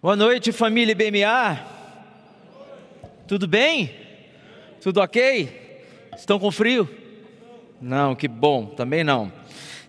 Boa noite, família BMA. Tudo bem? Tudo ok? Estão com frio? Não, que bom, também não.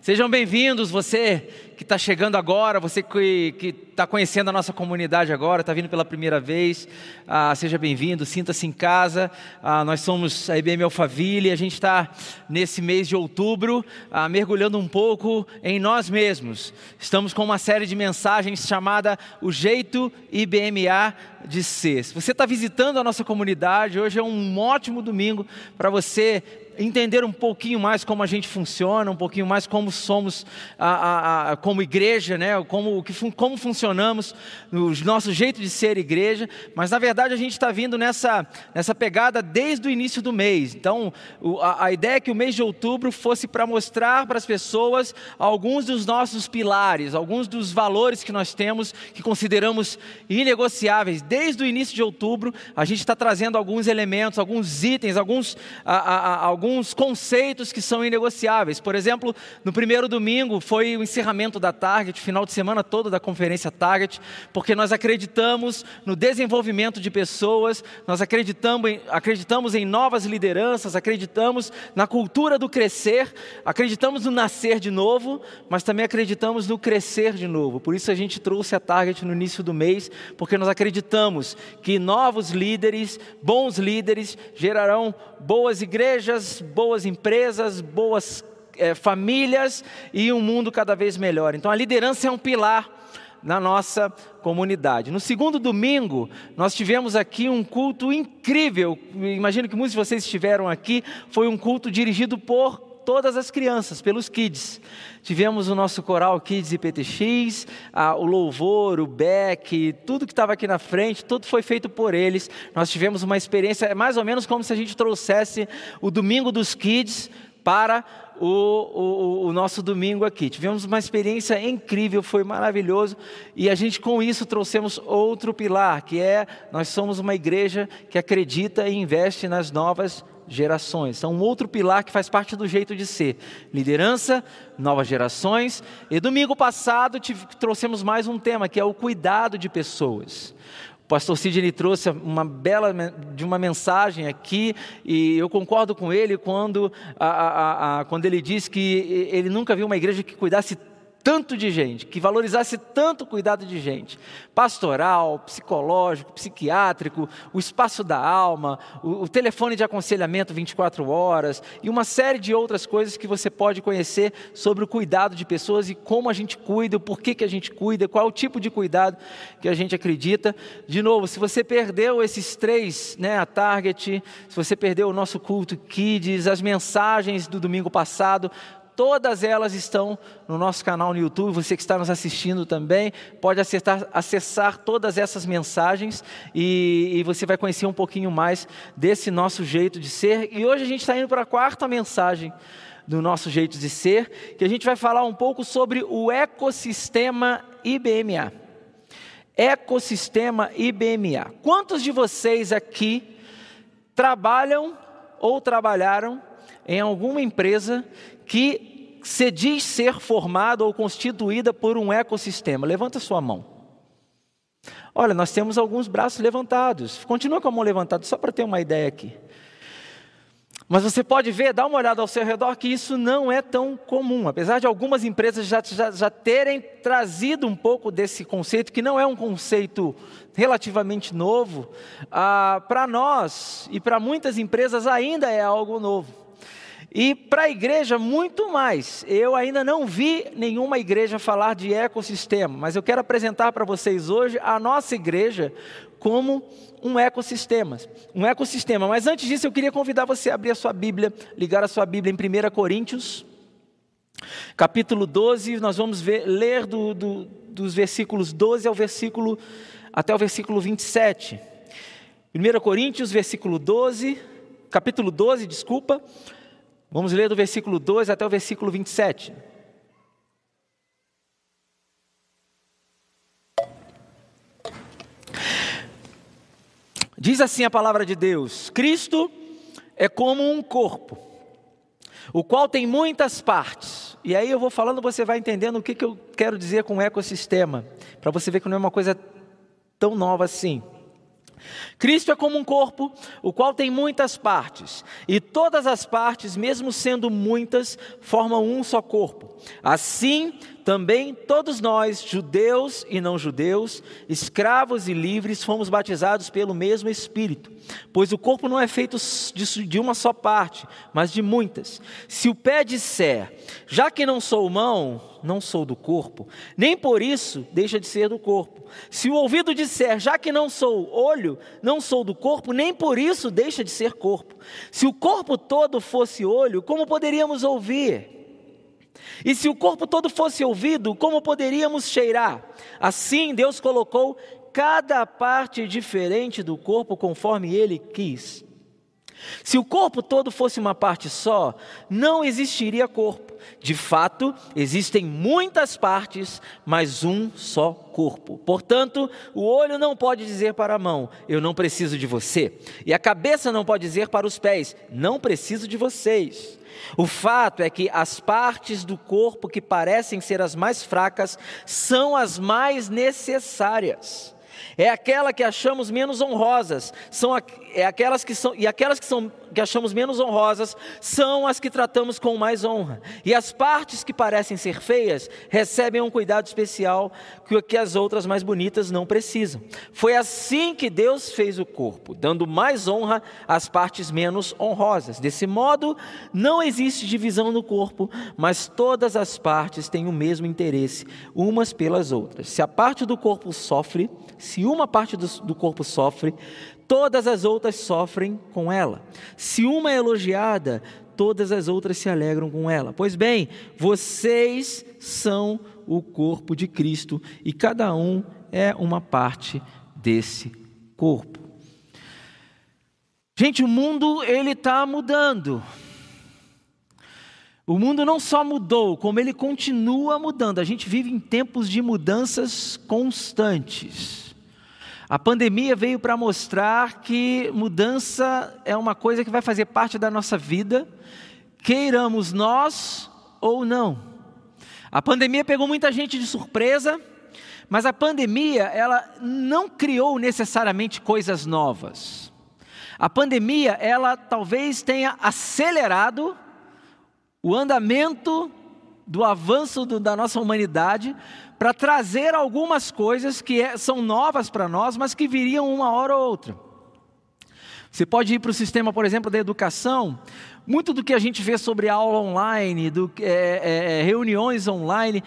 Sejam bem-vindos, você que está chegando agora, você que está conhecendo a nossa comunidade agora, está vindo pela primeira vez, ah, seja bem-vindo, sinta-se em casa. Ah, nós somos a IBM Alphaville a gente está nesse mês de outubro ah, mergulhando um pouco em nós mesmos. Estamos com uma série de mensagens chamada O Jeito IBMA de Ser. Se você está visitando a nossa comunidade, hoje é um ótimo domingo para você entender um pouquinho mais como a gente funciona, um pouquinho mais como somos a, a, a, como igreja, né? como, como funcionamos, o nosso jeito de ser igreja, mas na verdade a gente está vindo nessa, nessa pegada desde o início do mês. Então, a, a ideia é que o mês de outubro fosse para mostrar para as pessoas alguns dos nossos pilares, alguns dos valores que nós temos, que consideramos inegociáveis. Desde o início de outubro, a gente está trazendo alguns elementos, alguns itens, alguns, alguns alguns conceitos que são inegociáveis. Por exemplo, no primeiro domingo foi o encerramento da Target, final de semana todo da conferência Target, porque nós acreditamos no desenvolvimento de pessoas, nós acreditamos em, acreditamos em novas lideranças, acreditamos na cultura do crescer, acreditamos no nascer de novo, mas também acreditamos no crescer de novo. Por isso a gente trouxe a Target no início do mês, porque nós acreditamos que novos líderes, bons líderes, gerarão boas igrejas, boas empresas, boas é, famílias e um mundo cada vez melhor. Então a liderança é um pilar na nossa comunidade. No segundo domingo, nós tivemos aqui um culto incrível. Imagino que muitos de vocês estiveram aqui. Foi um culto dirigido por todas as crianças, pelos kids. Tivemos o nosso coral Kids IPTX, a, o louvor, o back, tudo que estava aqui na frente, tudo foi feito por eles. Nós tivemos uma experiência, é mais ou menos como se a gente trouxesse o domingo dos kids para o, o, o, nosso domingo aqui. Tivemos uma experiência incrível, foi maravilhoso, e a gente com isso trouxemos outro pilar, que é nós somos uma igreja que acredita e investe nas novas gerações. Então, um outro pilar que faz parte do jeito de ser: liderança, novas gerações. E domingo passado trouxemos mais um tema que é o cuidado de pessoas. O pastor Sidney trouxe uma bela de uma mensagem aqui e eu concordo com ele quando, a, a, a, quando ele diz que ele nunca viu uma igreja que cuidasse tanto de gente, que valorizasse tanto o cuidado de gente, pastoral, psicológico, psiquiátrico, o espaço da alma, o, o, telefone de aconselhamento 24 horas e uma série de outras coisas que você pode conhecer sobre o cuidado de pessoas e como a gente cuida, o porquê que a gente cuida, qual é o tipo de cuidado que a gente acredita. De novo, se você perdeu esses três, né, a Target, se você perdeu o nosso culto Kids, as mensagens do domingo passado, Todas elas estão no nosso canal no YouTube. Você que está nos assistindo também pode acessar, acessar todas essas mensagens e, e, você vai conhecer um pouquinho mais desse nosso jeito de ser. E hoje a gente está indo para a quarta mensagem do nosso jeito de ser, que a gente vai falar um pouco sobre o ecossistema IBMA. Ecossistema IBMA. Quantos de vocês aqui trabalham ou trabalharam em alguma empresa que se diz ser formada ou constituída por um ecossistema? Levanta sua mão. Olha, nós temos alguns braços levantados. Continua com a mão levantada, só para ter uma ideia aqui. Mas você pode ver, dá uma olhada ao seu redor, que isso não é tão comum. Apesar de algumas empresas já, já, já terem trazido um pouco desse conceito, que não é um conceito relativamente novo, ah, para nós e para muitas empresas ainda é algo novo. E para a igreja, muito mais. Eu ainda não vi nenhuma igreja falar de ecossistema, mas eu quero apresentar para vocês hoje a nossa igreja como um ecossistema. Um ecossistema. Mas antes disso, eu queria convidar você a abrir a sua Bíblia, ligar a sua Bíblia em 1 Coríntios, capítulo 12. Nós vamos ver, ler do, do, dos versículos 12 ao versículo, até o versículo 27. 1 Coríntios, versículo 12, capítulo 12, desculpa Vamos ler do versículo 2 até o versículo 27. Diz assim a palavra de Deus: Cristo é como um corpo, o qual tem muitas partes. E aí eu vou falando, você vai entendendo o que, que eu quero dizer com ecossistema, para você ver que não é uma coisa tão nova assim. Cristo é como um corpo, o qual tem muitas partes, e todas as partes, mesmo sendo muitas, formam um só corpo. Assim, também todos nós, judeus e não judeus, escravos e livres, fomos batizados pelo mesmo Espírito, pois o corpo não é feito de uma só parte, mas de muitas. Se o pé disser, já que não sou mão, não sou do corpo, nem por isso deixa de ser do corpo. Se o ouvido disser, já que não sou olho, não sou do corpo, nem por isso deixa de ser corpo. Se o corpo todo fosse olho, como poderíamos ouvir? E se o corpo todo fosse ouvido, como poderíamos cheirar? Assim, Deus colocou cada parte diferente do corpo conforme ele quis. Se o corpo todo fosse uma parte só, não existiria corpo. De fato, existem muitas partes, mas um só corpo. Portanto, o olho não pode dizer para a mão: Eu não preciso de você. E a cabeça não pode dizer para os pés: Não preciso de vocês. O fato é que as partes do corpo que parecem ser as mais fracas são as mais necessárias. É aquela que achamos menos honrosas, são é aquelas que são e aquelas que são que achamos menos honrosas são as que tratamos com mais honra. E as partes que parecem ser feias recebem um cuidado especial que as outras mais bonitas não precisam. Foi assim que Deus fez o corpo, dando mais honra às partes menos honrosas. Desse modo, não existe divisão no corpo, mas todas as partes têm o mesmo interesse, umas pelas outras. Se a parte do corpo sofre, se uma parte do, do corpo sofre, todas as outras sofrem com ela. Se uma é elogiada, todas as outras se alegram com ela. Pois bem, vocês são o corpo de Cristo e cada um é uma parte desse corpo. Gente, o mundo ele está mudando. O mundo não só mudou, como ele continua mudando. A gente vive em tempos de mudanças constantes. A pandemia veio para mostrar que mudança é uma coisa que vai fazer parte da nossa vida, queiramos nós ou não. A pandemia pegou muita gente de surpresa, mas a pandemia, ela não criou necessariamente coisas novas. A pandemia, ela talvez tenha acelerado o andamento do avanço do, da nossa humanidade, para trazer algumas coisas que é, são novas para nós, mas que viriam uma hora ou outra. Você pode ir para o sistema, por exemplo, da educação. Muito do que a gente vê sobre aula online, do, é, é, é, reuniões online,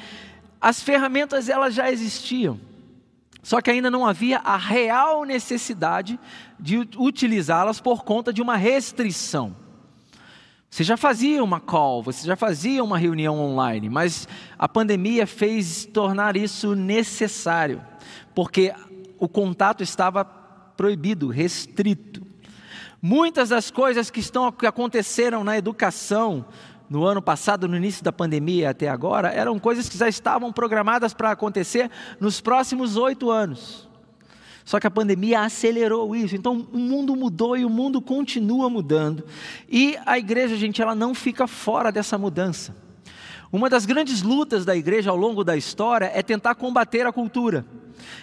as ferramentas elas já existiam. Só que ainda não havia a real necessidade de utilizá-las por conta de uma restrição. Você já fazia uma call, você já fazia uma reunião online, mas a pandemia fez tornar isso necessário, porque o contato estava proibido, restrito. Muitas das coisas que, estão, que aconteceram na educação no ano passado, no início da pandemia até agora, eram coisas que já estavam programadas para acontecer nos próximos oito anos. Só que a pandemia acelerou isso. Então o mundo mudou e o mundo continua mudando. E a igreja, gente, ela não fica fora dessa mudança. Uma das grandes lutas da igreja ao longo da história é tentar combater a cultura.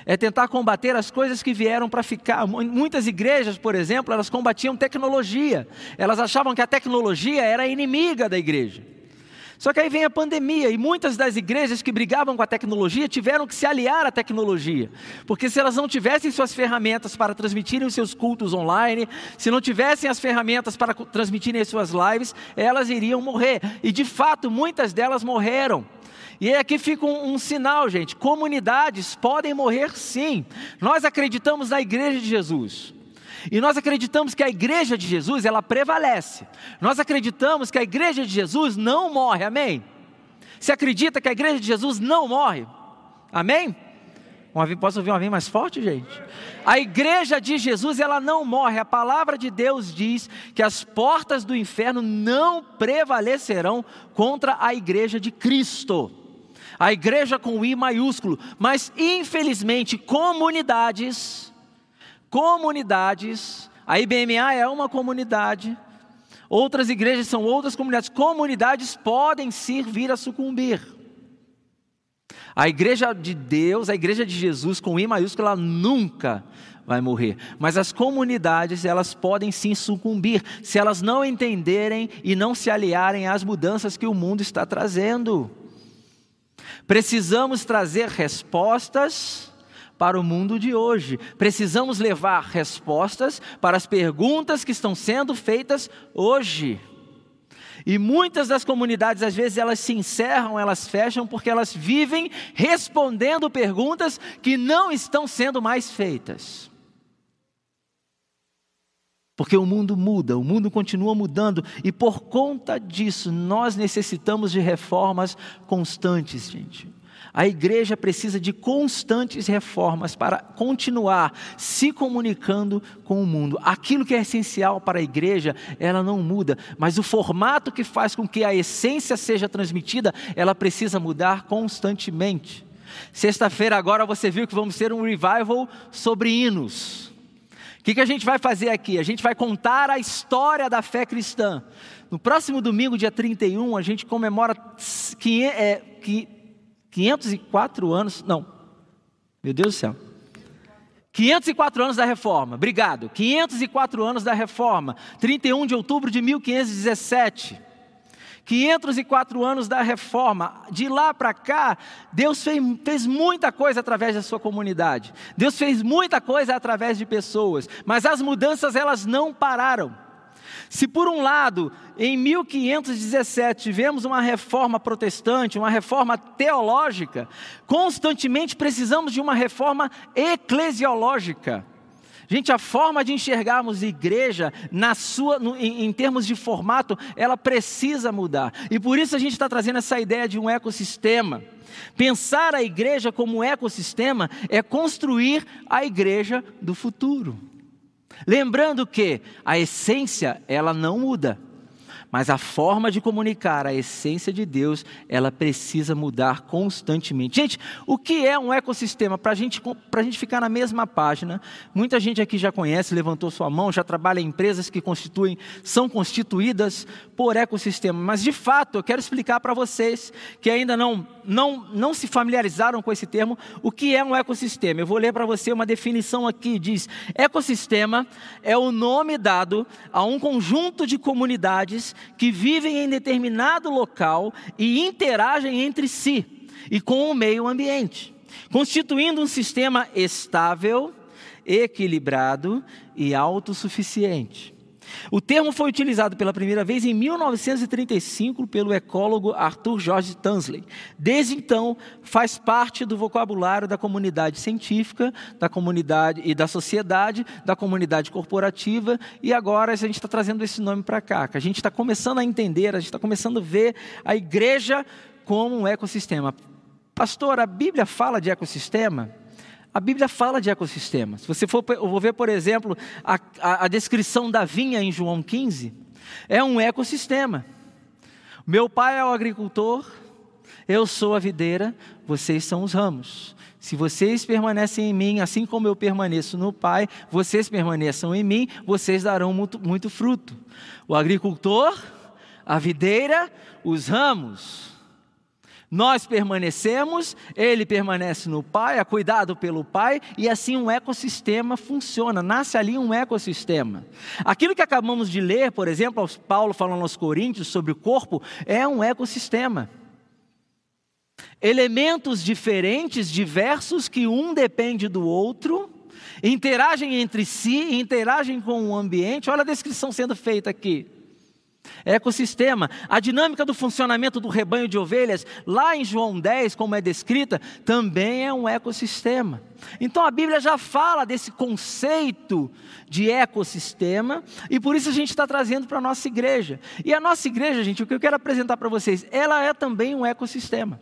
É tentar combater as coisas que vieram para ficar. Muitas igrejas, por exemplo, elas combatiam tecnologia. Elas achavam que a tecnologia era inimiga da igreja. Só que aí vem a pandemia e muitas das igrejas que brigavam com a tecnologia tiveram que se aliar à tecnologia. Porque se elas não tivessem suas ferramentas para transmitirem os seus cultos online, se não tivessem as ferramentas para transmitirem as suas lives, elas iriam morrer. E de fato, muitas delas morreram. E aqui fica um, um, sinal, gente: comunidades podem morrer sim. Nós acreditamos na Igreja de Jesus. E nós acreditamos que a igreja de Jesus, ela prevalece. Nós acreditamos que a igreja de Jesus não morre, amém? Você acredita que a igreja de Jesus não morre? Amém? Posso ouvir um amém mais forte, gente? A igreja de Jesus, ela não morre. A palavra de Deus diz que as portas do inferno não prevalecerão contra a igreja de Cristo. A igreja com I maiúsculo. Mas, infelizmente, comunidades comunidades, a IBMA é uma comunidade, outras igrejas são outras comunidades, comunidades podem sim vir a sucumbir. A igreja de Deus, a igreja de Jesus com I maiúsculo, ela nunca vai morrer. Mas as comunidades, elas podem sim sucumbir se elas não entenderem e não se aliarem às mudanças que o mundo está trazendo. Precisamos trazer respostas para o mundo de hoje. Precisamos levar respostas para as perguntas que estão sendo feitas hoje. E muitas das comunidades, às vezes, elas se encerram, elas fecham, porque elas vivem respondendo perguntas que não estão sendo mais feitas. Porque o mundo muda, o mundo continua mudando, e por conta disso, nós necessitamos de reformas constantes, gente. A igreja precisa de constantes reformas para continuar se comunicando com o mundo. Aquilo que é essencial para a igreja, ela não muda, mas o formato que faz com que a essência seja transmitida, ela precisa mudar constantemente. Sexta-feira agora você viu que vamos ter um revival sobre hinos. O que, que a gente vai fazer aqui? A gente vai contar a história da fé cristã. No próximo domingo, dia 31, a gente comemora 504 é, anos. Não, meu Deus do céu. 504 anos da reforma, obrigado. 504 anos da reforma, 31 de outubro de 1517. 504 anos da reforma, de lá para cá, Deus fez, fez, muita coisa através da sua comunidade. Deus fez muita coisa através de pessoas, mas as mudanças elas não pararam. Se por um lado, em 1517 tivemos uma reforma protestante, uma reforma teológica, constantemente precisamos de uma reforma eclesiológica. Gente, a forma de enxergarmos igreja na sua, no, em, em, termos de formato, ela precisa mudar. E por isso a gente está trazendo essa ideia de um ecossistema. Pensar a igreja como um ecossistema é construir a igreja do futuro. Lembrando que a essência, ela não muda. Mas a forma de comunicar a essência de Deus, ela precisa mudar constantemente. Gente, o que é um ecossistema? Para gente, a gente ficar na mesma página, muita gente aqui já conhece, levantou sua mão, já trabalha em empresas que constituem, são constituídas por ecossistema. Mas de fato, eu quero explicar para vocês que ainda não, não, não se familiarizaram com esse termo, o que é um ecossistema. Eu vou ler para você uma definição aqui: diz, ecossistema é o nome dado a um conjunto de comunidades que vivem em determinado local e interagem entre si e com o meio ambiente, constituindo um sistema estável, equilibrado e autossuficiente. O termo foi utilizado pela primeira vez em 1935 pelo ecólogo Arthur George Tansley. Desde então, faz parte do vocabulário da comunidade científica, da comunidade e da sociedade, da comunidade corporativa, e agora a gente está trazendo esse nome para cá, que a gente está começando a entender, a gente está começando a ver a igreja como um ecossistema. Pastor, a Bíblia fala de ecossistema? A Bíblia fala de ecossistema. Se você for vou ver, por exemplo, a, a, a descrição da vinha em João 15, é um ecossistema. Meu pai é o agricultor, eu sou a videira, vocês são os ramos. Se vocês permanecem em mim, assim como eu permaneço no Pai, vocês permaneçam em mim, vocês darão muito, muito fruto. O agricultor, a videira, os ramos. Nós permanecemos, ele permanece no Pai, é cuidado pelo Pai, e assim um ecossistema funciona, nasce ali um ecossistema. Aquilo que acabamos de ler, por exemplo, Paulo falando aos Coríntios sobre o corpo, é um ecossistema. Elementos diferentes, diversos, que um depende do outro, interagem entre si, interagem com o ambiente. Olha a descrição sendo feita aqui. Ecossistema, a dinâmica do funcionamento do rebanho de ovelhas, lá em João 10, como é descrita, também é um ecossistema. Então a Bíblia já fala desse conceito de ecossistema, e por isso a gente está trazendo para a nossa igreja. E a nossa igreja, gente, o que eu quero apresentar para vocês, ela é também um ecossistema.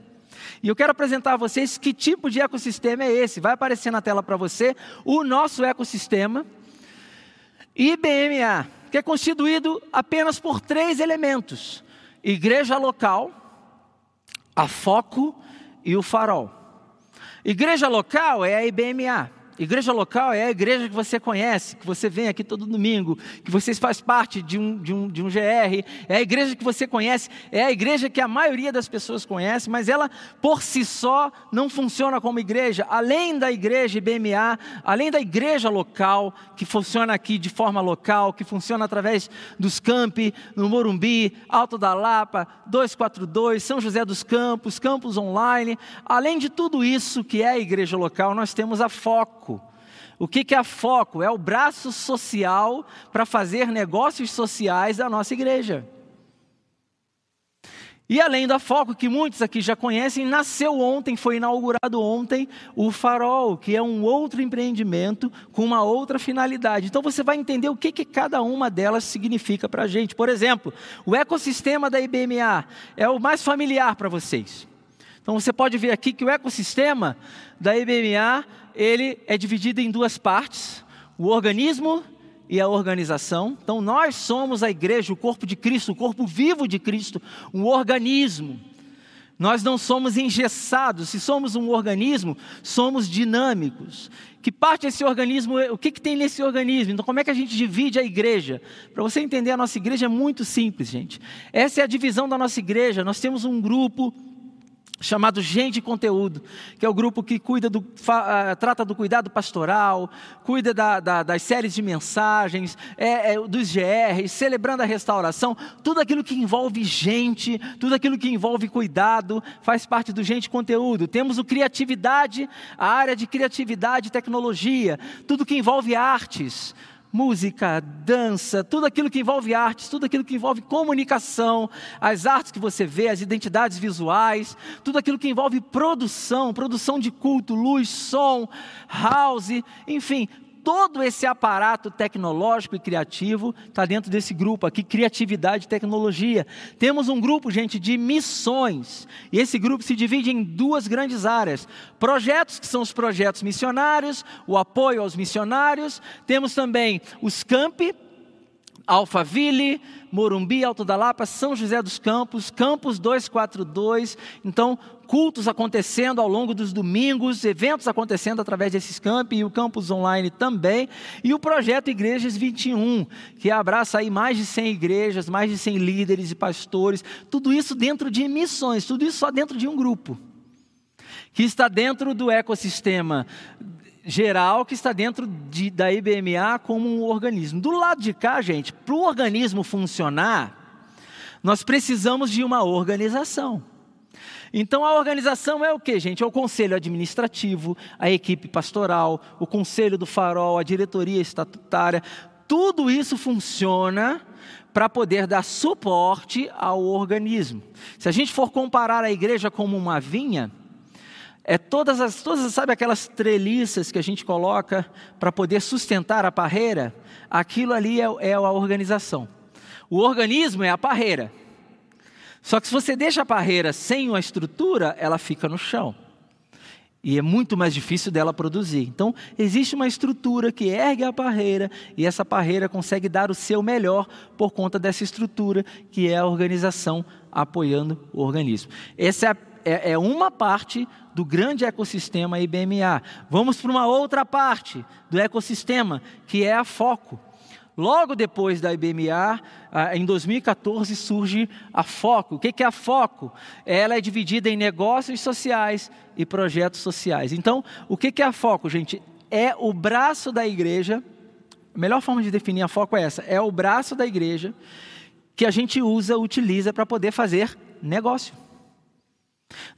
E eu quero apresentar a vocês que tipo de ecossistema é esse. Vai aparecer na tela para você o nosso ecossistema. IBMA que é constituído apenas por três elementos: igreja local, a foco e o farol. Igreja local é a IBMA. Igreja local é a igreja que você conhece, que você vem aqui todo domingo, que você faz parte de um, de, um, de um GR, é a igreja que você conhece, é a igreja que a maioria das pessoas conhece, mas ela por si só não funciona como igreja. Além da igreja IBMA, além da igreja local, que funciona aqui de forma local, que funciona através dos campi, no Morumbi, Alto da Lapa, 242, São José dos Campos, campos online. Além de tudo isso que é a igreja local, nós temos a Foco o que, é a Foco? É o braço social para fazer negócios sociais da nossa igreja. E além da Foco, que muitos aqui já conhecem, nasceu ontem, foi inaugurado ontem, o Farol, que é um outro empreendimento com uma outra finalidade. Então você vai entender o que, que cada uma delas significa para a gente. Por exemplo, o ecossistema da IBMA é o mais familiar para vocês. Então você pode ver aqui que o ecossistema da IBMA ele é dividido em duas partes: o organismo e a organização. Então, nós somos a igreja, o corpo de Cristo, o corpo vivo de Cristo, um organismo. Nós não somos engessados, se somos um organismo, somos dinâmicos. Que parte desse organismo, o que, que tem nesse organismo? Então, como é que a gente divide a igreja? Para você entender, a nossa igreja é muito simples, gente. Essa é a divisão da nossa igreja. Nós temos um grupo chamado Gente Conteúdo, que é o grupo que cuida do, fa, uh, trata do cuidado pastoral, cuida da, da, das séries de mensagens, é, é, dos GRs, celebrando a restauração, tudo aquilo que envolve gente, tudo aquilo que envolve cuidado, faz parte do Gente Conteúdo. Temos o Criatividade, a área de criatividade e tecnologia, tudo que envolve artes, música, dança, tudo aquilo que envolve artes, tudo aquilo que envolve comunicação, as artes que você vê, as identidades visuais, tudo aquilo que envolve produção, produção de culto, luz, som, house, enfim, todo esse aparato tecnológico e criativo está dentro desse grupo aqui, criatividade e tecnologia. Temos um grupo, gente, de missões. E esse grupo se divide em duas grandes áreas: projetos, que são os projetos missionários, o apoio aos missionários. Temos também os campi, Alphaville, Morumbi, Alto da Lapa, São José dos Campos, Campos 242. Então, cultos acontecendo ao longo dos domingos, eventos acontecendo através desses campi e o campus online também. E o projeto Igrejas 21, que abraça aí mais de 100 igrejas, mais de 100 líderes e pastores. Tudo isso dentro de missões, tudo isso só dentro de um grupo. Que está dentro do ecossistema geral que está dentro de, da IBMA como um organismo. Do lado de cá, gente, para o organismo funcionar, nós precisamos de uma organização. Então a organização é o que, gente? É o conselho administrativo, a equipe pastoral, o conselho do farol, a diretoria estatutária. Tudo isso funciona para poder dar suporte ao organismo. Se a gente for comparar a igreja como uma vinha, é todas as, todas, sabe aquelas treliças que a gente coloca para poder sustentar a parreira? Aquilo ali é, é a organização. O organismo é a parreira. Só que se você deixa a parreira sem uma estrutura, ela fica no chão. E é muito mais difícil dela produzir. Então, existe uma estrutura que ergue a parreira e essa parreira consegue dar o seu melhor por conta dessa estrutura, que é a organização apoiando o organismo. Essa é, é, é uma parte do grande ecossistema IBMA. Vamos para uma outra parte do ecossistema, que é a Foco. Logo depois da IBMA, em 2014, surge a Foco. O que é a Foco? Ela é dividida em negócios sociais e projetos sociais. Então, o que é a Foco, gente? É o braço da igreja. A melhor forma de definir a Foco é essa: é o braço da igreja que a gente usa, utiliza para poder fazer negócio.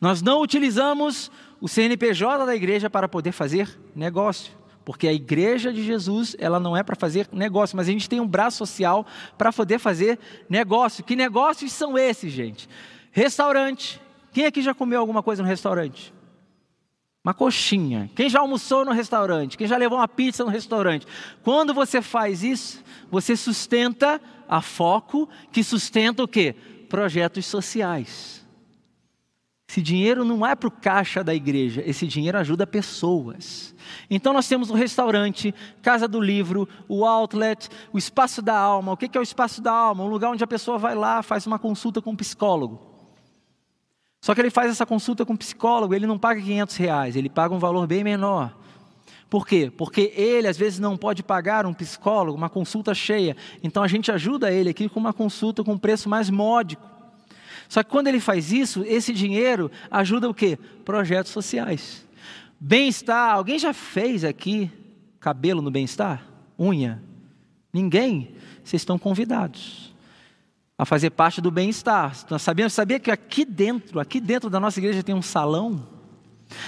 Nós não utilizamos o CNPJ da igreja para poder fazer negócio, porque a igreja de Jesus, ela não é para fazer negócio, mas a gente tem um braço social para poder fazer negócio. Que negócios são esses, gente? Restaurante. Quem aqui já comeu alguma coisa no restaurante? Uma coxinha. Quem já almoçou no restaurante? Quem já levou uma pizza no restaurante? Quando você faz isso, você sustenta a foco, que sustenta o quê? Projetos sociais. Esse dinheiro não é para o caixa da igreja, esse dinheiro ajuda pessoas. Então nós temos o restaurante, Casa do Livro, o outlet, o Espaço da Alma. O que é o Espaço da Alma? Um lugar onde a pessoa vai lá, faz uma consulta com um psicólogo. Só que ele faz essa consulta com um psicólogo, ele não paga 500 reais, ele paga um valor bem menor. Por quê? Porque ele às vezes não pode pagar um psicólogo, uma consulta cheia. Então a gente ajuda ele aqui com uma consulta com um preço mais módico. Só que quando ele faz isso, esse dinheiro ajuda o quê? Projetos sociais. Bem-estar, alguém já fez aqui cabelo no bem-estar? Unha? Ninguém? Vocês estão convidados a fazer parte do bem-estar. Sabíamos, sabia que aqui dentro, aqui dentro da nossa igreja tem um salão?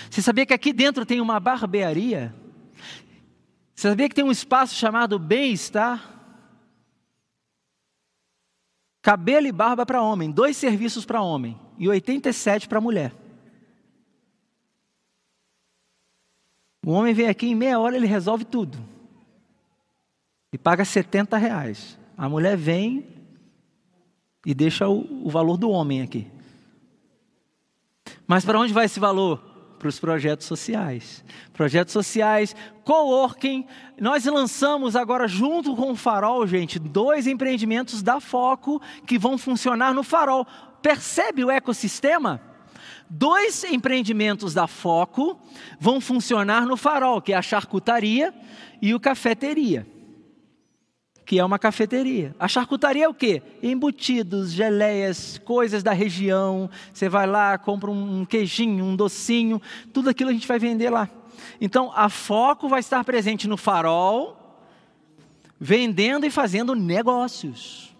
Você sabia que aqui dentro tem uma barbearia? Você sabia que tem um espaço chamado bem-estar? Cabelo e barba para homem, dois serviços para homem e 87 para mulher. O homem vem aqui em meia hora ele resolve tudo e paga 70 reais. A mulher vem e deixa o, o valor do homem aqui. Mas para onde vai esse valor? Para os projetos sociais. Projetos sociais, coworking. Nós lançamos agora, junto com o Farol, gente, dois empreendimentos da Foco que vão funcionar no Farol. Percebe o ecossistema? Dois empreendimentos da Foco vão funcionar no Farol, que é a charcutaria e o cafeteria que é uma cafeteria. A charcutaria é o quê? Embutidos, geleias, coisas da região. Você vai lá, compra um queijinho, um docinho, tudo aquilo a gente vai vender lá. Então, a Foco vai estar presente no farol, vendendo e fazendo negócios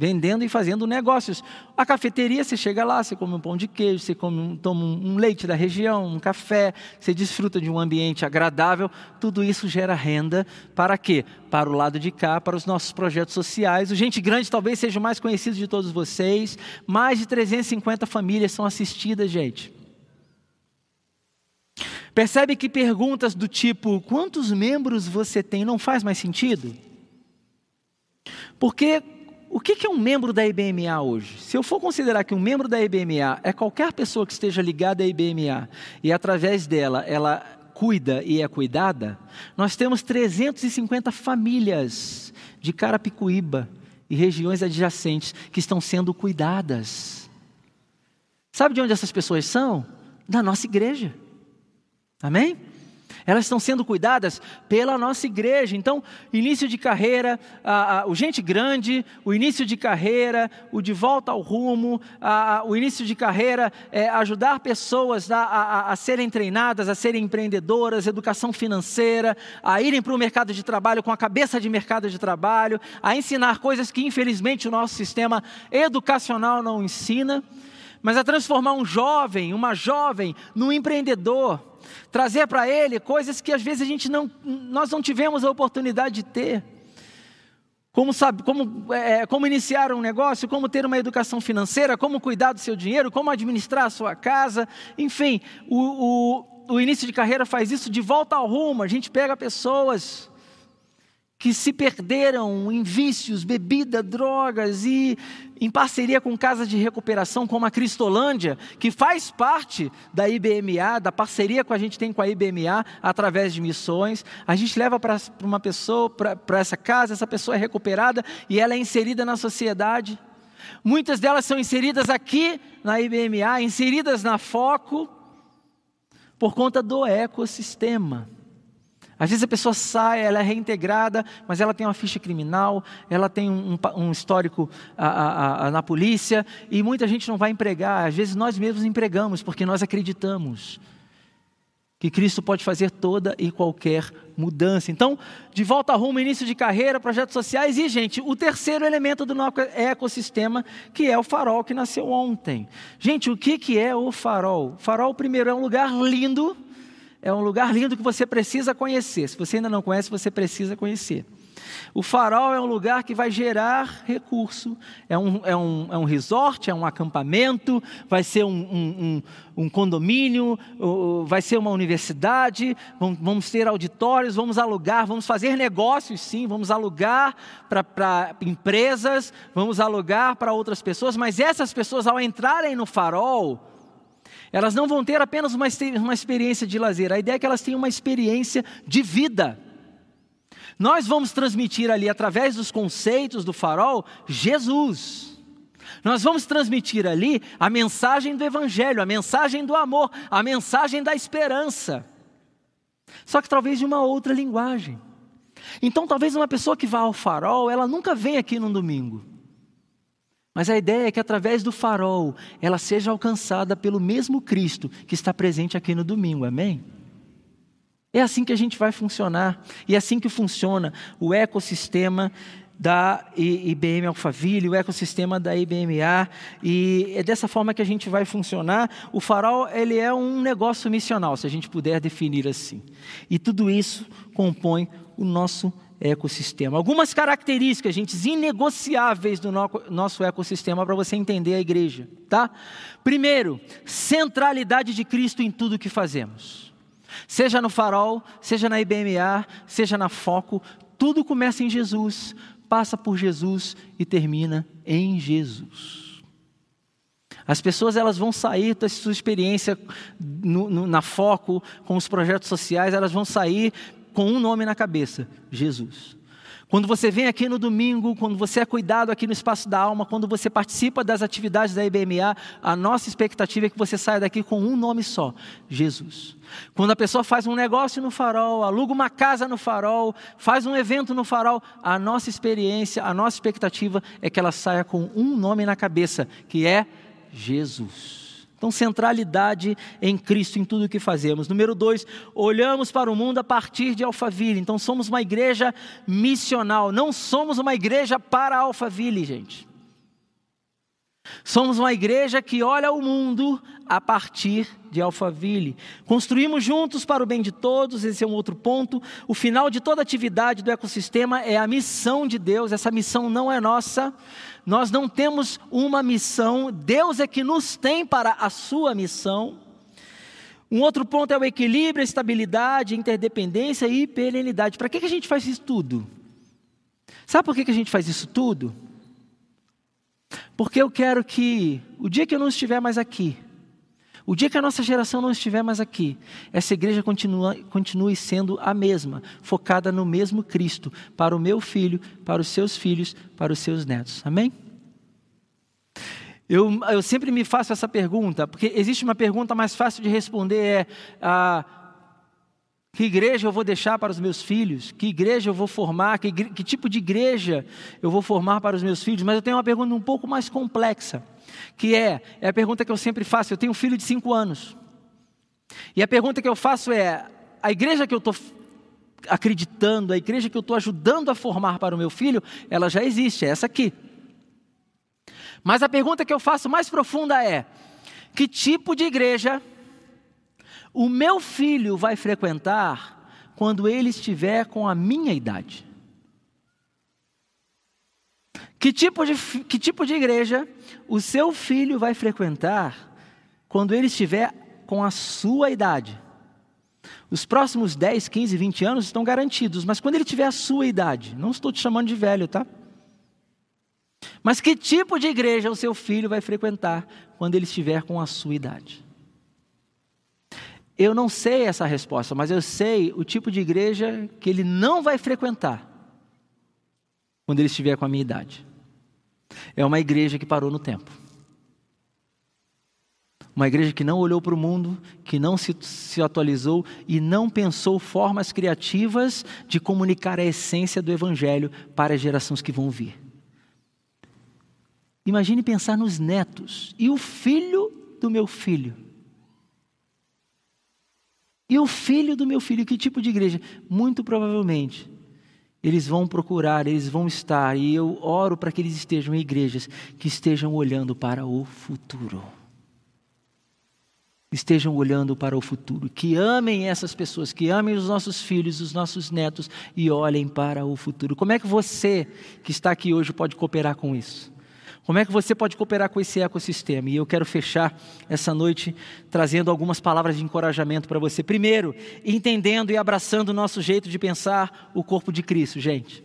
vendendo e fazendo negócios. A cafeteria, você chega lá, você come um pão de queijo, você come, toma um leite da região, um café, você desfruta de um ambiente agradável. Tudo isso gera renda para quê? Para o lado de cá, para os nossos projetos sociais. O Gente Grande talvez seja o mais conhecido de todos vocês. Mais de 350 famílias são assistidas, gente. Percebe que perguntas do tipo: quantos membros você tem não faz mais sentido? Porque o que é um membro da IBMA hoje? Se eu for considerar que um membro da IBMA é qualquer pessoa que esteja ligada à IBMA e através dela ela cuida e é cuidada, nós temos 350 famílias de Carapicuíba e regiões adjacentes que estão sendo cuidadas. Sabe de onde essas pessoas são? Da nossa igreja. Amém? Elas estão sendo cuidadas pela nossa igreja. Então, início de carreira, a, a, o gente grande, o início de carreira, o de volta ao rumo, a, o início de carreira é ajudar pessoas a, a serem treinadas, a serem empreendedoras, educação financeira, a irem para o mercado de trabalho com a cabeça de mercado de trabalho, a ensinar coisas que infelizmente o nosso sistema educacional não ensina, mas a transformar um jovem, uma jovem, num empreendedor trazer para ele coisas que às vezes a gente não, nós não tivemos a oportunidade de ter. Como, sabe, como, é, como iniciar um negócio, como ter uma educação financeira, como cuidar do seu dinheiro, como administrar a sua casa, enfim, o, o, o início de carreira faz isso de volta ao rumo. A gente pega pessoas que se perderam em vícios, bebida, drogas e em parceria com casas de recuperação como a Cristolândia, que faz parte da IBMA, da parceria que a gente tem com a IBMA através de missões. A gente leva para uma pessoa, para essa casa, essa pessoa é recuperada e ela é inserida na sociedade. Muitas delas são inseridas aqui na IBMA, inseridas na Foco, por conta do ecossistema. Às vezes a pessoa sai, ela é reintegrada, mas ela tem uma ficha criminal, ela tem um, um histórico a, a, a, na polícia, e muita gente não vai empregar. Às vezes nós mesmos empregamos, porque nós acreditamos que Cristo pode fazer toda e qualquer mudança. Então, de volta a rumo, início de carreira, projetos sociais e, gente, o terceiro elemento do nosso ecossistema, que é o farol que nasceu ontem. Gente, o que, que é o farol? O farol, primeiro, é um lugar lindo é um lugar lindo que você precisa conhecer. Se você ainda não conhece, você precisa conhecer. O farol é um lugar que vai gerar recurso, é um, é um, é um resort, é um acampamento, vai ser um, um, um condomínio, vai ser uma universidade, vamos ter auditórios, vamos alugar, vamos fazer negócios sim, vamos alugar para empresas, vamos alugar para outras pessoas, mas essas pessoas, ao entrarem no farol, elas não vão ter apenas uma, uma experiência de lazer, a ideia é que elas tenham uma experiência de vida. Nós vamos transmitir ali, através dos conceitos do farol, Jesus. Nós vamos transmitir ali a mensagem do Evangelho, a mensagem do amor, a mensagem da esperança. Só que talvez de uma outra linguagem. Então, talvez uma pessoa que vá ao farol, ela nunca vem aqui num domingo. Mas a ideia é que através do farol ela seja alcançada pelo mesmo Cristo que está presente aqui no domingo, amém? É assim que a gente vai funcionar, e é assim que funciona o ecossistema da IBM Alphaville, o ecossistema da IBMA, e é dessa forma que a gente vai funcionar. O farol, ele é um negócio missional, se a gente puder definir assim. E tudo isso compõe o nosso ecossistema. Algumas características, gente, inegociáveis do nosso ecossistema para você entender a igreja, tá? Primeiro, centralidade de Cristo em tudo que fazemos. Seja no farol, seja na IBMA, seja na Foco, tudo começa em Jesus, passa por Jesus e termina em Jesus. As pessoas elas vão sair da sua experiência no, no, na Foco, com os projetos sociais, elas vão sair com um nome na cabeça: Jesus. Quando você vem aqui no domingo, quando você é cuidado aqui no Espaço da Alma, quando você participa das atividades da IBMA, a nossa expectativa é que você saia daqui com um nome só: Jesus. Quando a pessoa faz um negócio no farol, aluga uma casa no farol, faz um evento no farol, a nossa experiência, a nossa expectativa é que ela saia com um nome na cabeça, que é Jesus. Então, centralidade em Cristo em tudo o que fazemos. Número dois, olhamos para o mundo a partir de Alphaville. Então, somos uma igreja missional, não somos uma igreja para Alphaville, gente. Somos uma igreja que olha o mundo a partir de Alphaville. Construímos juntos para o bem de todos, esse é um outro ponto. O final de toda atividade do ecossistema é a missão de Deus, essa missão não é nossa. Nós não temos uma missão, Deus é que nos tem para a sua missão. Um outro ponto é o equilíbrio, a estabilidade, a interdependência e perenidade. Para que, a gente faz isso tudo? Sabe por que a gente faz isso tudo? Porque eu quero que o dia que eu não estiver mais aqui, o dia que a nossa geração não estiver mais aqui, essa igreja continua, continue sendo a mesma, focada no mesmo Cristo, para o meu filho, para os seus filhos, para os seus netos. Amém? Eu, eu sempre me faço essa pergunta, porque existe uma pergunta mais fácil de responder: é. Ah, que igreja eu vou deixar para os meus filhos? Que igreja eu vou formar? Que, que, tipo de igreja eu vou formar para os meus filhos? Mas eu tenho uma pergunta um pouco mais complexa, que é, é a pergunta que eu sempre faço. Eu tenho um filho de cinco anos. E a pergunta que eu faço é: a igreja que eu estou acreditando, a igreja que eu estou ajudando a formar para o meu filho, ela já existe, é essa aqui. Mas a pergunta que eu faço mais profunda é: que tipo de igreja o meu filho vai frequentar quando ele estiver com a minha idade. Que tipo de, que tipo de igreja o seu filho vai frequentar quando ele estiver com a sua idade? Os próximos 10, 15, 20 anos estão garantidos, mas quando ele tiver a sua idade, não estou te chamando de velho, tá? Mas que tipo de igreja o seu filho vai frequentar quando ele estiver com a sua idade? Eu não sei essa resposta, mas eu sei o tipo de igreja que ele não vai frequentar quando ele estiver com a minha idade. É uma igreja que parou no tempo. Uma igreja que não olhou para o mundo, que não se, se, atualizou e não pensou formas criativas de comunicar a essência do Evangelho para as gerações que vão vir. Imagine pensar nos netos e o filho do meu filho e o filho do meu filho, que tipo de igreja? Muito provavelmente, eles vão procurar, eles vão estar, e eu oro para que eles estejam em igrejas que estejam olhando para o futuro. Estejam olhando para o futuro, que amem essas pessoas, que amem os nossos filhos, os nossos netos e olhem para o futuro. Como é que você que está aqui hoje pode cooperar com isso? Como é que você pode cooperar com esse ecossistema? E eu quero fechar essa noite trazendo algumas palavras de encorajamento para você. Primeiro, entendendo e abraçando o nosso jeito de pensar o corpo de Cristo, gente.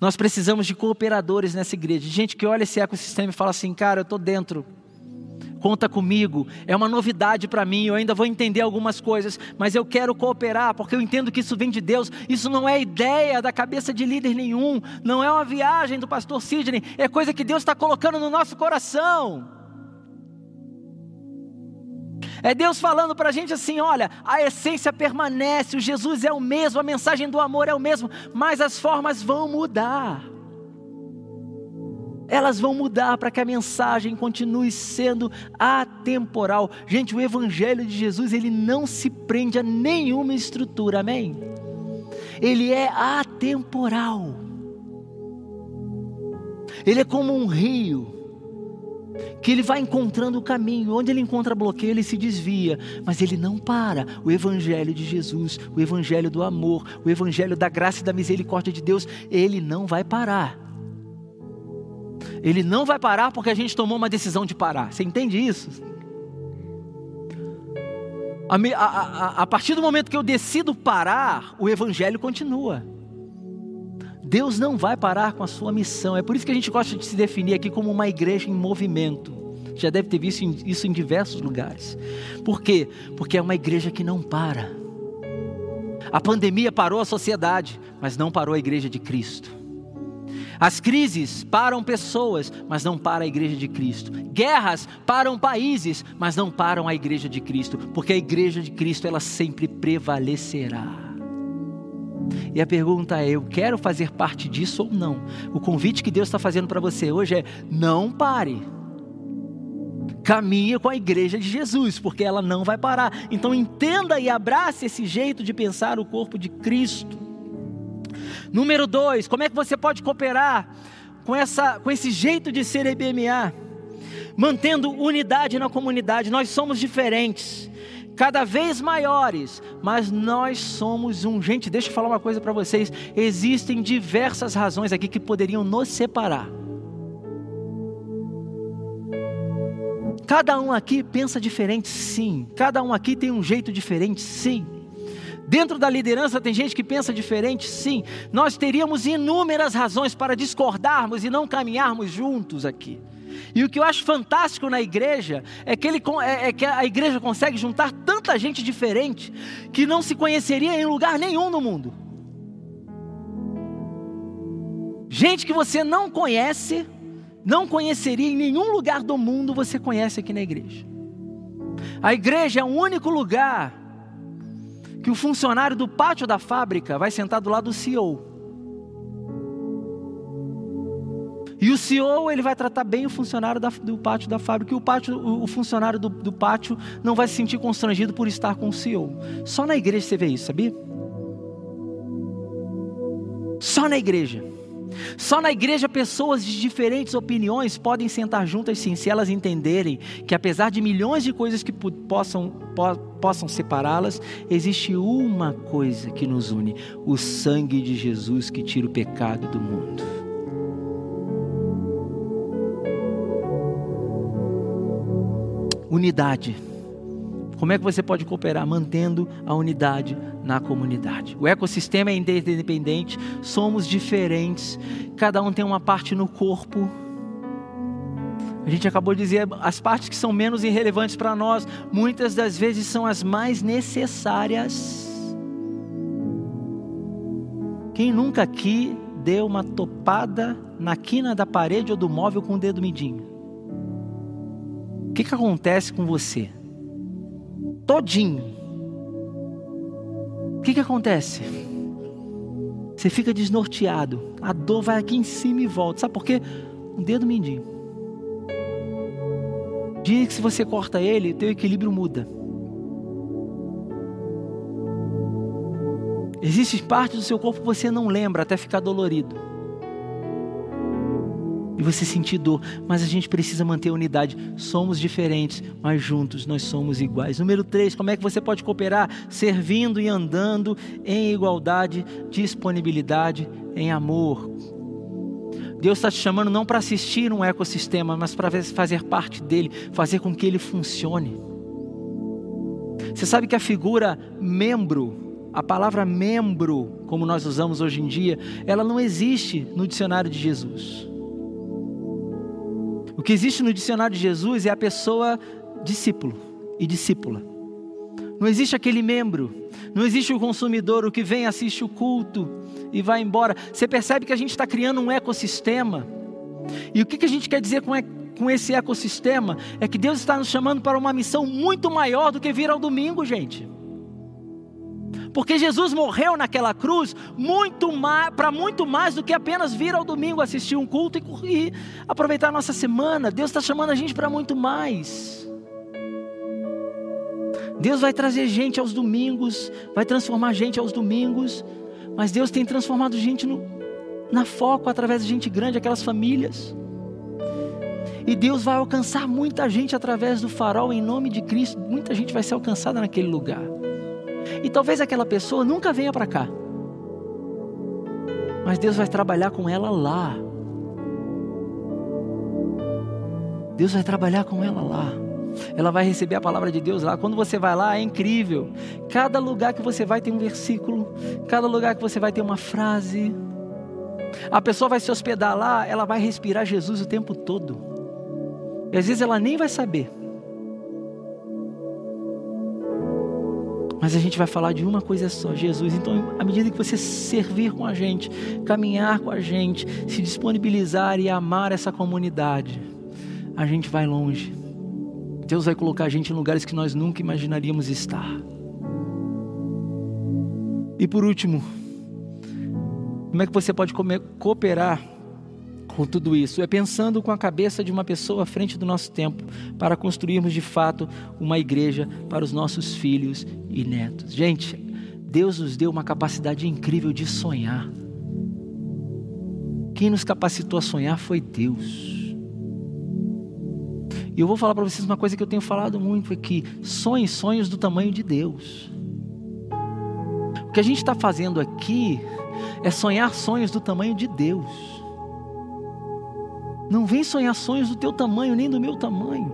Nós precisamos de cooperadores nessa igreja, de gente que olha esse ecossistema e fala assim: cara, eu estou dentro conta comigo, é uma novidade para mim, eu ainda vou entender algumas coisas, mas eu quero cooperar, porque eu entendo que isso vem de Deus, isso não é ideia da cabeça de líder nenhum, não é uma viagem do pastor Sidney, é coisa que Deus está colocando no nosso coração. É Deus falando para a gente assim: olha, a essência permanece, o Jesus é o mesmo, a mensagem do amor é o mesmo, mas as formas vão mudar. Elas vão mudar para que a mensagem continue sendo atemporal. Gente, o evangelho de Jesus, ele não se prende a nenhuma estrutura, amém? Ele é atemporal. Ele é como um rio que ele vai encontrando o caminho, onde ele encontra bloqueio, ele se desvia, mas ele não para. O Evangelho de Jesus, o Evangelho do amor, o Evangelho da graça e da misericórdia de Deus, ele não vai parar. Ele não vai parar porque a gente tomou uma decisão de parar. Você entende isso? A, a, a, a partir do momento que eu decido parar, o Evangelho continua. Deus não vai parar com a sua missão. É por isso que a gente gosta de se definir aqui como uma igreja em movimento. Já deve ter visto isso em diversos lugares. Por quê? Porque é uma igreja que não para. A pandemia parou a sociedade, mas não parou a igreja de Cristo. As crises param pessoas, mas não para a igreja de Cristo. Guerras param países, mas não param a igreja de Cristo, porque a igreja de Cristo ela sempre prevalecerá. E a pergunta é: eu quero fazer parte disso ou não? O convite que Deus está fazendo para você hoje é: não pare. Caminhe com a igreja de Jesus, porque ela não vai parar. Então entenda e abrace esse jeito de pensar o corpo de Cristo. Número dois, como é que você pode cooperar com, essa, com esse jeito de ser EBMA? Mantendo unidade na comunidade. Nós somos diferentes cada vez maiores, mas nós somos um. Gente, deixa eu falar uma coisa para vocês: existem diversas razões aqui que poderiam nos separar. Cada um aqui pensa diferente, sim. Cada um aqui tem um jeito diferente, sim. Dentro da liderança tem gente que pensa diferente, sim. Nós teríamos inúmeras razões para discordarmos e não caminharmos juntos aqui. E o que eu acho fantástico na igreja é que, ele, é, é que a igreja consegue juntar tanta gente diferente que não se conheceria em lugar nenhum no mundo. Gente que você não conhece, não conheceria em nenhum lugar do mundo, você conhece aqui na igreja. A igreja é o único lugar que o funcionário do pátio da fábrica vai sentar do lado do CEO. E o CEO ele vai tratar bem o funcionário da, do pátio da fábrica, e o, pátio, o, o funcionário do, do, pátio não vai se sentir constrangido por estar com o CEO. Só na igreja você vê isso, sabia? Só na igreja. Só na igreja pessoas de diferentes opiniões podem sentar juntas sim, se elas entenderem que apesar de milhões de coisas que possam, po possam separá-las, existe uma coisa que nos une: o sangue de Jesus que tira o pecado do mundo. Unidade. Como é que você pode cooperar? Mantendo a unidade na comunidade. O ecossistema é independente, somos diferentes, cada um tem uma parte no corpo. A gente acabou de dizer, as partes que são menos irrelevantes para nós, muitas das vezes são as mais necessárias. Quem nunca aqui deu uma topada na quina da parede ou do móvel com o dedo midinho? O que, que acontece com você? Todinho. O que, que acontece? Você fica desnorteado. A dor vai aqui em cima e volta. Sabe por quê? Um dedo mindinho. Dia que se você corta ele, teu equilíbrio muda. Existe parte do seu corpo que você não lembra até ficar dolorido você sentir dor, mas a gente precisa manter a unidade. Somos diferentes, mas juntos nós somos iguais. Número 3, como é que você pode cooperar? Servindo e andando em igualdade, disponibilidade, em amor. Deus está te chamando não para assistir um ecossistema, mas para fazer parte dele, fazer com que ele funcione. Você sabe que a figura membro, a palavra membro, como nós usamos hoje em dia, ela não existe no dicionário de Jesus. Que existe no dicionário de Jesus é a pessoa discípulo e discípula. Não existe aquele membro, não existe o consumidor, o que vem, assiste o culto e vai embora. Você percebe que a gente está criando um ecossistema. E o que, que a gente quer dizer com, com esse ecossistema é que Deus está nos chamando para uma missão muito maior do que vir ao domingo, gente. Porque Jesus morreu naquela cruz muito para muito mais do que apenas vir ao domingo assistir um culto e, e aproveitar a nossa semana. Deus está chamando a gente para muito mais. Deus vai trazer gente aos domingos, vai transformar gente aos domingos, mas Deus tem transformado gente no, na foco através de gente grande, aquelas famílias. E Deus vai alcançar muita gente através do farol em nome de Cristo. Muita gente vai ser alcançada naquele lugar. E talvez aquela pessoa nunca venha para cá. Mas Deus vai trabalhar com ela lá. Deus vai trabalhar com ela lá. Ela vai receber a palavra de Deus lá. Quando você vai lá, é incrível. Cada lugar que você vai tem um versículo. Cada lugar que você vai ter uma frase. A pessoa vai se hospedar lá, ela vai respirar Jesus o tempo todo. E às vezes ela nem vai saber. Mas a gente vai falar de uma coisa só, Jesus. Então, à medida que você servir com a gente, caminhar com a gente, se disponibilizar e amar essa comunidade, a gente vai longe. Deus vai colocar a gente em lugares que nós nunca imaginaríamos estar. E por último, como é que você pode cooperar com tudo isso? É pensando com a cabeça de uma pessoa à frente do nosso tempo, para construirmos de fato uma igreja para os nossos filhos e netos. Gente, Deus nos deu uma capacidade incrível de sonhar. Quem nos capacitou a sonhar foi Deus. E eu vou falar para vocês uma coisa que eu tenho falado muito aqui: sonhe sonhos do tamanho de Deus. O que a gente está fazendo aqui é sonhar sonhos do tamanho de Deus. Não vem sonhar sonhos do teu tamanho, nem do meu tamanho.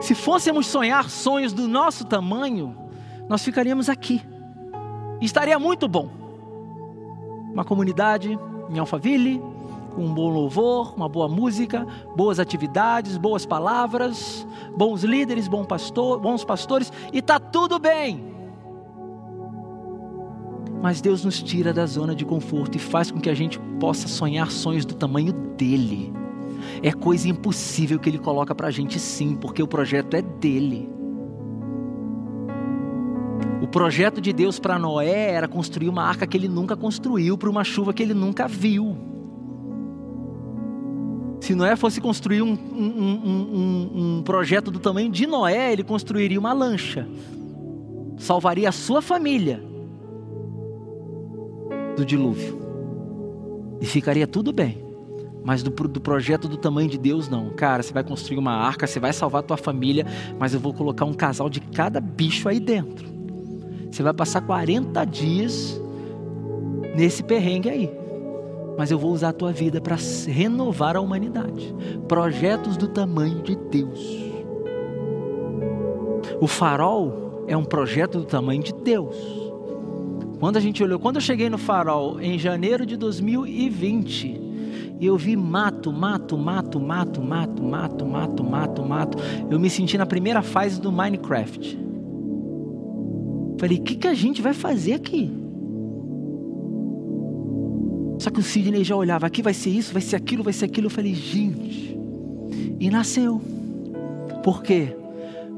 Se fôssemos sonhar sonhos do nosso tamanho, nós ficaríamos aqui. estaria muito bom. Uma comunidade em Alphaville, com um bom louvor, uma boa música, boas atividades, boas palavras, bons líderes, bom pastor, bons pastores, e está tudo bem. Mas Deus nos tira da zona de conforto e faz com que a gente possa sonhar sonhos do tamanho dele. É coisa impossível que ele coloca para a gente, sim, porque o projeto é dele. O projeto de Deus para Noé era construir uma arca que ele nunca construiu, para uma chuva que ele nunca viu. Se Noé fosse construir um, um, um, um, projeto do tamanho de Noé, ele construiria uma lancha, salvaria a sua família do dilúvio e ficaria tudo bem. Mas do, do, projeto do tamanho de Deus, não. Cara, você vai construir uma arca, você vai salvar a tua família, mas eu vou colocar um casal de cada bicho aí dentro. Você vai passar 40 dias nesse perrengue aí. Mas eu vou usar a tua vida para renovar a humanidade. Projetos do tamanho de Deus. O farol é um projeto do tamanho de Deus. Quando a gente olhou, quando eu cheguei no farol em janeiro de 2020, eu vi mato, mato, mato, mato, mato, mato, mato, mato, mato. Eu me senti na primeira fase do Minecraft. Falei, o que, que a gente vai fazer aqui? Só que o Sidney já olhava, aqui vai ser isso, vai ser aquilo, vai ser aquilo. Eu falei, gente. E nasceu. Por quê?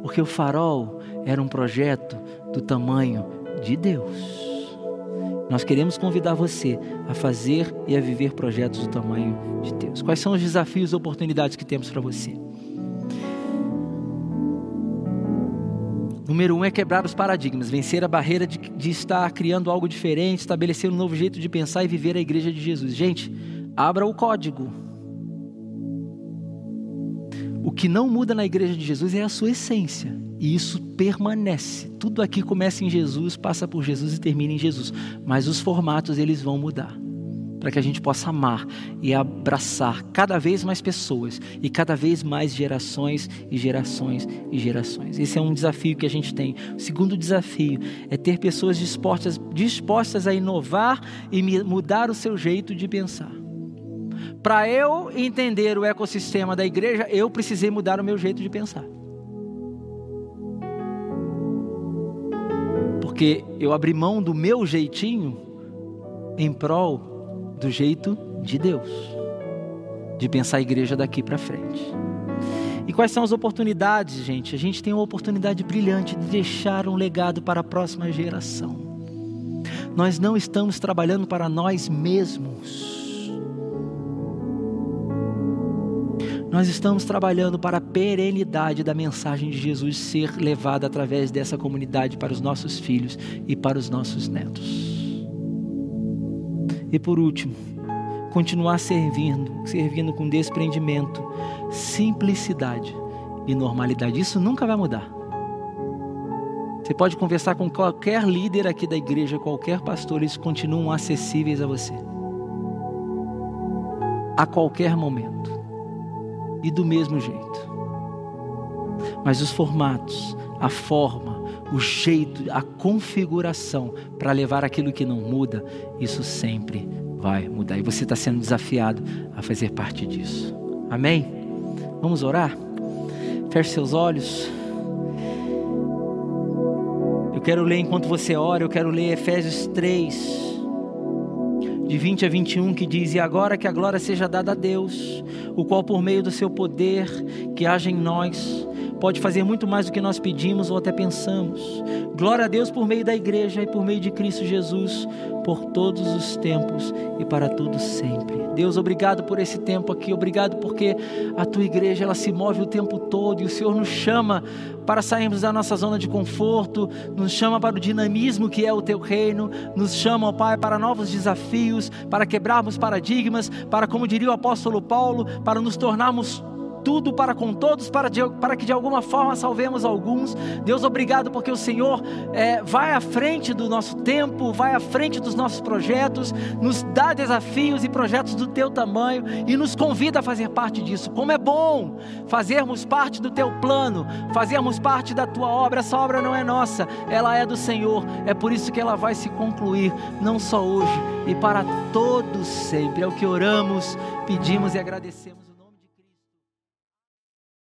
Porque o farol era um projeto do tamanho de Deus. Nós queremos convidar você a fazer e a viver projetos do tamanho de Deus. Quais são os desafios e oportunidades que temos para você? Número um é quebrar os paradigmas, vencer a barreira de, de, estar criando algo diferente, estabelecer um novo jeito de pensar e viver a igreja de Jesus. Gente, abra o código. O que não muda na igreja de Jesus é a sua essência. E isso permanece. Tudo aqui começa em Jesus, passa por Jesus e termina em Jesus. Mas os formatos eles vão mudar. Para que a gente possa amar e abraçar cada vez mais pessoas e cada vez mais gerações e gerações e gerações. Esse é um desafio que a gente tem. O segundo desafio é ter pessoas dispostas, dispostas a inovar e mudar o seu jeito de pensar. Para eu entender o ecossistema da igreja, eu precisei mudar o meu jeito de pensar. Porque eu abri mão do meu jeitinho em prol do jeito de Deus, de pensar a igreja daqui para frente. E quais são as oportunidades, gente? A gente tem uma oportunidade brilhante de deixar um legado para a próxima geração. Nós não estamos trabalhando para nós mesmos. Nós estamos trabalhando para a perenidade da mensagem de Jesus ser levada através dessa comunidade para os nossos filhos e para os nossos netos. E por último, continuar servindo, servindo com desprendimento, simplicidade e normalidade. Isso nunca vai mudar. Você pode conversar com qualquer líder aqui da igreja, qualquer pastor, eles continuam acessíveis a você. A qualquer momento. E do mesmo jeito. Mas os formatos, a forma, o jeito, a configuração para levar aquilo que não muda, isso sempre vai mudar. E você está sendo desafiado a fazer parte disso. Amém? Vamos orar? Feche seus olhos. Eu quero ler enquanto você ora, eu quero ler Efésios 3, de 20 a 21, que diz: E agora que a glória seja dada a Deus, o qual, por meio do seu poder que age em nós, pode fazer muito mais do que nós pedimos ou até pensamos. Glória a Deus por meio da igreja e por meio de Cristo Jesus, por todos os tempos e para todos sempre. Deus, obrigado por esse tempo aqui, obrigado porque a tua igreja ela se move o tempo todo e o Senhor nos chama para sairmos da nossa zona de conforto, nos chama para o dinamismo que é o teu reino, nos chama, ó Pai, para novos desafios, para quebrarmos paradigmas, para, como diria o apóstolo Paulo, para nos tornarmos tudo para com todos, para, de, para que de alguma forma salvemos alguns. Deus, obrigado porque o Senhor é, vai à frente do nosso tempo, vai à frente dos nossos projetos, nos dá desafios e projetos do teu tamanho e nos convida a fazer parte disso. Como é bom fazermos parte do teu plano, fazermos parte da tua obra. Essa obra não é nossa, ela é do Senhor. É por isso que ela vai se concluir, não só hoje, e para todos sempre. É o que oramos, pedimos e agradecemos.